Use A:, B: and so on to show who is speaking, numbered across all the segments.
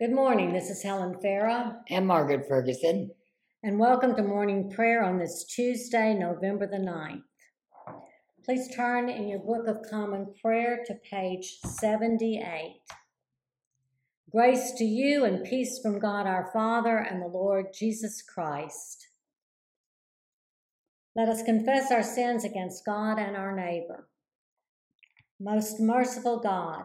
A: Good morning. This is Helen Farah,
B: and Margaret Ferguson.
A: and welcome to morning prayer on this Tuesday, November the 9th. Please turn in your Book of Common Prayer to page 78. Grace to you and peace from God our Father and the Lord Jesus Christ. Let us confess our sins against God and our neighbor. Most merciful God,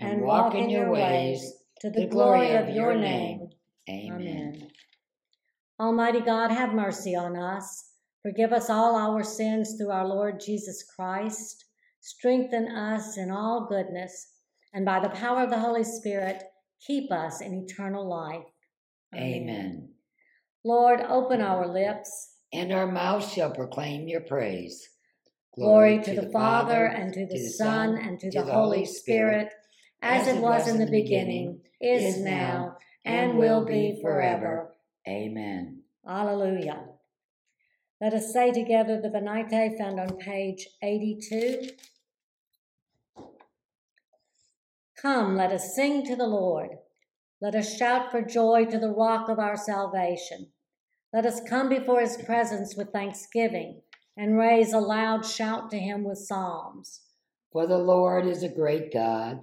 B: and walk in your ways
A: to the glory of your name. Amen. Almighty God, have mercy on us. Forgive us all our sins through our Lord Jesus Christ. Strengthen us in all goodness, and by the power of the Holy Spirit, keep us in eternal life.
B: Amen.
A: Lord, open our lips.
B: And our mouths shall proclaim your praise.
A: Glory to the Father, and to the Son, and to the Holy Spirit, as it was in the beginning, is now, and will be forever.
B: Amen.
A: Alleluia. Let us say together the Venite found on page 82. Come, let us sing to the Lord. Let us shout for joy to the rock of our salvation. Let us come before his presence with thanksgiving and raise a loud shout to him with psalms.
B: For the Lord is a great God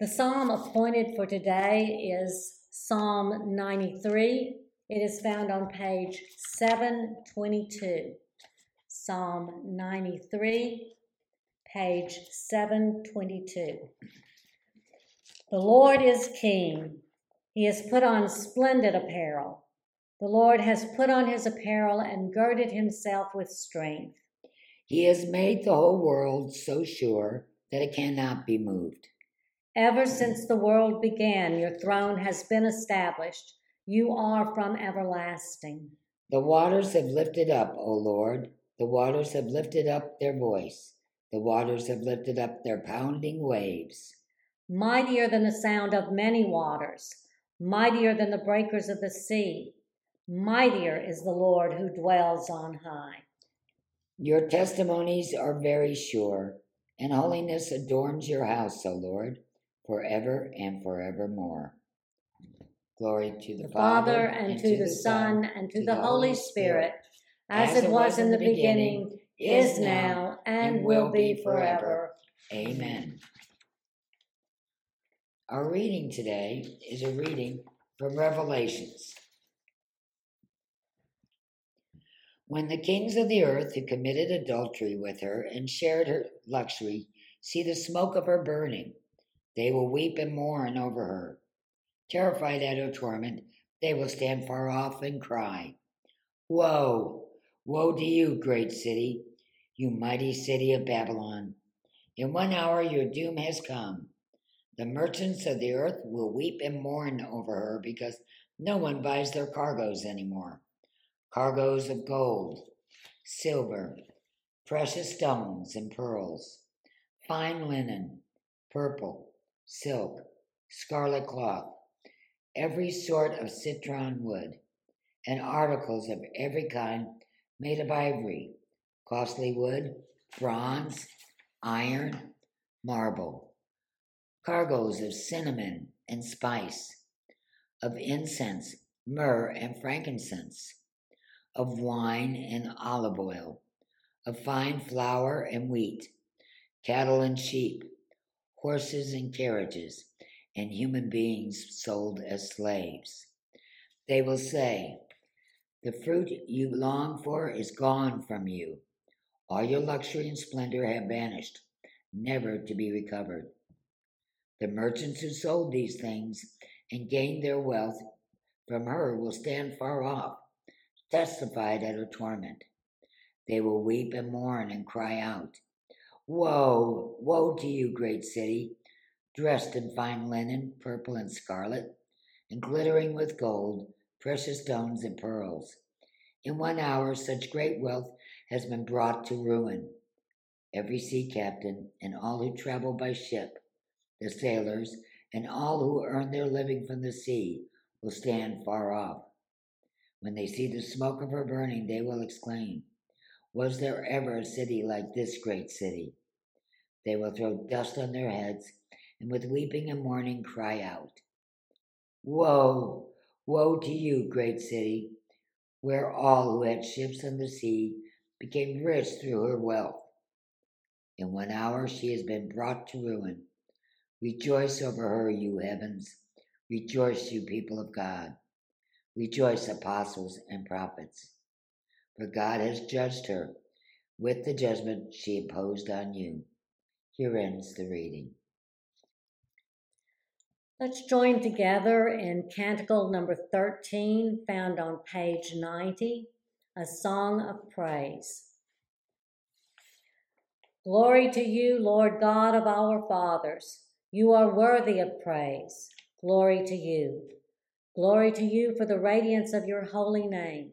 A: The psalm appointed for today is Psalm 93. It is found on page 722. Psalm 93, page 722. The Lord is king. He has put on splendid apparel. The Lord has put on his apparel and girded himself with strength.
B: He has made the whole world so sure that it cannot be moved.
A: Ever since the world began, your throne has been established. You are from everlasting.
B: The waters have lifted up, O Lord. The waters have lifted up their voice. The waters have lifted up their pounding waves.
A: Mightier than the sound of many waters, mightier than the breakers of the sea. Mightier is the Lord who dwells on high.
B: Your testimonies are very sure, and holiness adorns your house, O Lord, forever and forevermore. Glory to the,
A: The Father, and to the Son, and to the Holy Spirit, as it was in the beginning, is now, and will be forever.
B: Amen. Our reading today is a reading from Revelations. When the kings of the earth who committed adultery with her and shared her luxury see the smoke of her burning, they will weep and mourn over her. Terrified at her torment, they will stand far off and cry, Woe! Woe to you, great city, you mighty city of Babylon! In one hour your doom has come. The merchants of the earth will weep and mourn over her because no one buys their cargoes anymore. Cargoes of gold, silver, precious stones and pearls, fine linen, purple, silk, scarlet cloth, every sort of citron wood, and articles of every kind made of ivory, costly wood, bronze, iron, marble, cargoes of cinnamon and spice, of incense, myrrh, and frankincense, of wine and olive oil, of fine flour and wheat, cattle and sheep, horses and carriages, and human beings sold as slaves. They will say, The fruit you long for is gone from you. All your luxury and splendor have vanished, never to be recovered. The merchants who sold these things and gained their wealth from her will stand far off, testified at her torment. They will weep and mourn and cry out, Woe, woe to you, great city, dressed in fine linen, purple and scarlet, and glittering with gold, precious stones, and pearls. In one hour, such great wealth has been brought to ruin. Every sea captain and all who travel by ship, the sailors, and all who earn their living from the sea will stand far off. When they see the smoke of her burning, they will exclaim, was there ever a city like this great city? They will throw dust on their heads and with weeping and mourning cry out, Woe, woe to you, great city, where all who had ships on the sea became rich through her wealth. In one hour she has been brought to ruin. Rejoice over her, you heavens. Rejoice, you people of God. Rejoice, apostles and prophets for God has judged her with the judgment she imposed on you. Here ends the reading.
A: Let's join together in Canticle number 13, found on page 90, a song of praise. Glory to you, Lord God of our fathers. You are worthy of praise. Glory to you. Glory to you for the radiance of your holy name.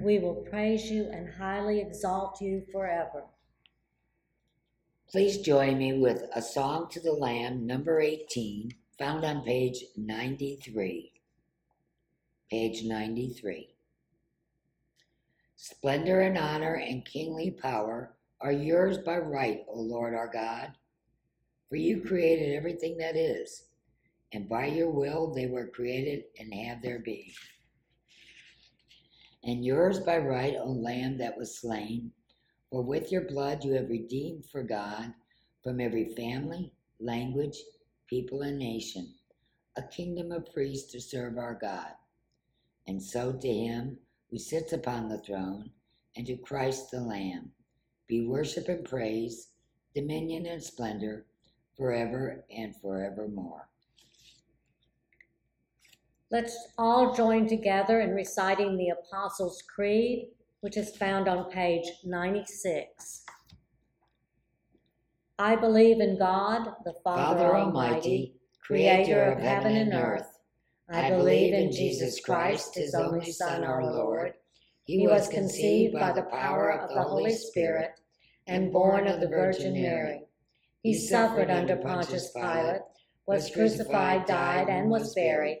A: we will praise you and highly exalt you forever.
B: Please join me with a song to the Lamb, number 18, found on page 93. Page 93. Splendor and honor and kingly power are yours by right, O Lord our God. For you created everything that is, and by your will they were created and have their being and yours by right, O Lamb that was slain. For with your blood you have redeemed for God from every family, language, people, and nation, a kingdom of priests to serve our God. And so to him who sits upon the throne, and to Christ the Lamb, be worship and praise, dominion and splendor, forever and forevermore.
A: Let's all join together in reciting the Apostles' Creed, which is found on page 96. I believe in God, the Father, Father Almighty, creator of heaven and earth. I believe in Jesus Christ, his only Son, our Lord. He was conceived by the power of the Holy Spirit and born of the Virgin Mary. He suffered under Pontius Pilate, was crucified, died, and was buried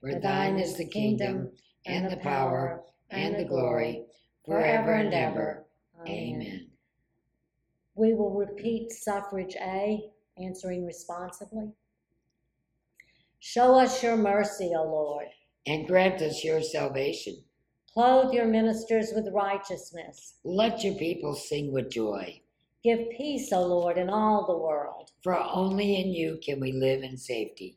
A: For thine is the kingdom, and the power, and the glory, forever and ever. Amen. We will repeat suffrage A, answering responsively. Show us your mercy, O Lord.
B: and grant us your salvation.
A: Clothe your ministers with righteousness.
B: Let your people sing with joy,
A: Give peace, O Lord, in all the world.
B: for only in you can we live in safety.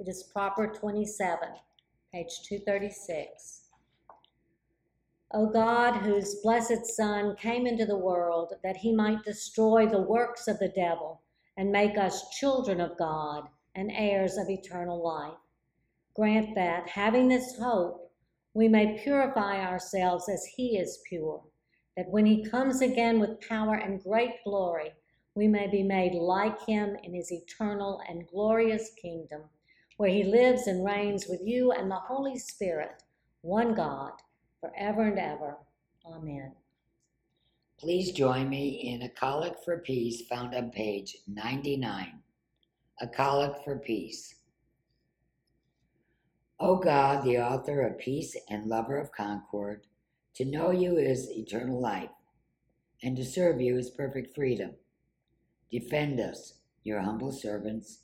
A: It is proper 27, page 236. O God, whose blessed Son came into the world that he might destroy the works of the devil and make us children of God and heirs of eternal life, grant that, having this hope, we may purify ourselves as he is pure, that when he comes again with power and great glory, we may be made like him in his eternal and glorious kingdom, where he lives and reigns with you and the Holy Spirit, one God, forever and ever. Amen.
B: Please join me in a collect for peace found on page 99. A collect for peace. O God, the author of peace and lover of concord, to know you is eternal life, and to serve you is perfect freedom. Defend us, your humble servants,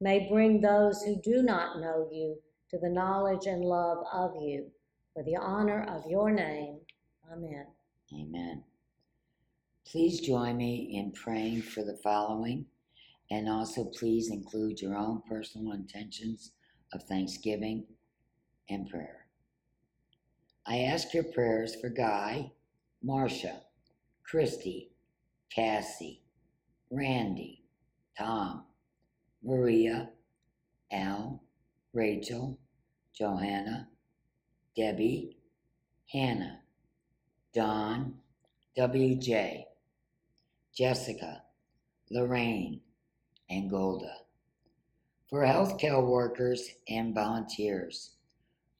A: may bring those who do not know you to the knowledge and love of you. For the honor of your name. Amen.
B: Amen. Please join me in praying for the following, and also please include your own personal intentions of thanksgiving and prayer. I ask your prayers for Guy, Marcia, Christy, Cassie, Randy, Tom, Maria, Al, Rachel, Johanna, Debbie, Hannah, Don, WJ, Jessica, Lorraine, and Golda. For healthcare workers and volunteers.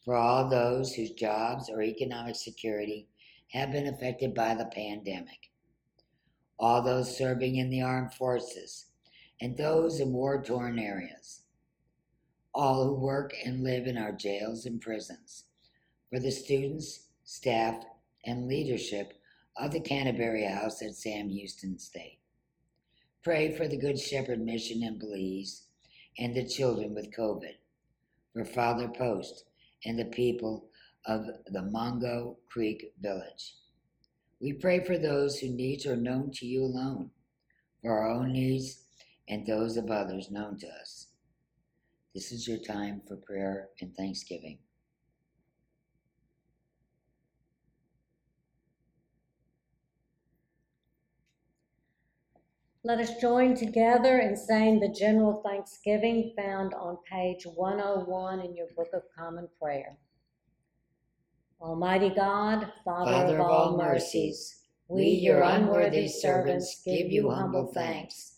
B: For all those whose jobs or economic security have been affected by the pandemic. All those serving in the armed forces and those in war torn areas. All who work and live in our jails and prisons. For the students, staff, and leadership of the Canterbury House at Sam Houston State. Pray for the Good Shepherd Mission in Belize and the children with COVID, for Father Post and the people of the Mango Creek Village. We pray for those whose needs are known to you alone, for our own needs and those of others known to us. This is your time for prayer and thanksgiving.
A: Let us join together in saying the general thanksgiving found on page 101 in your Book of Common Prayer. Almighty God, Father,
B: Father
A: of all mercies, we, your unworthy servants, give you humble thanks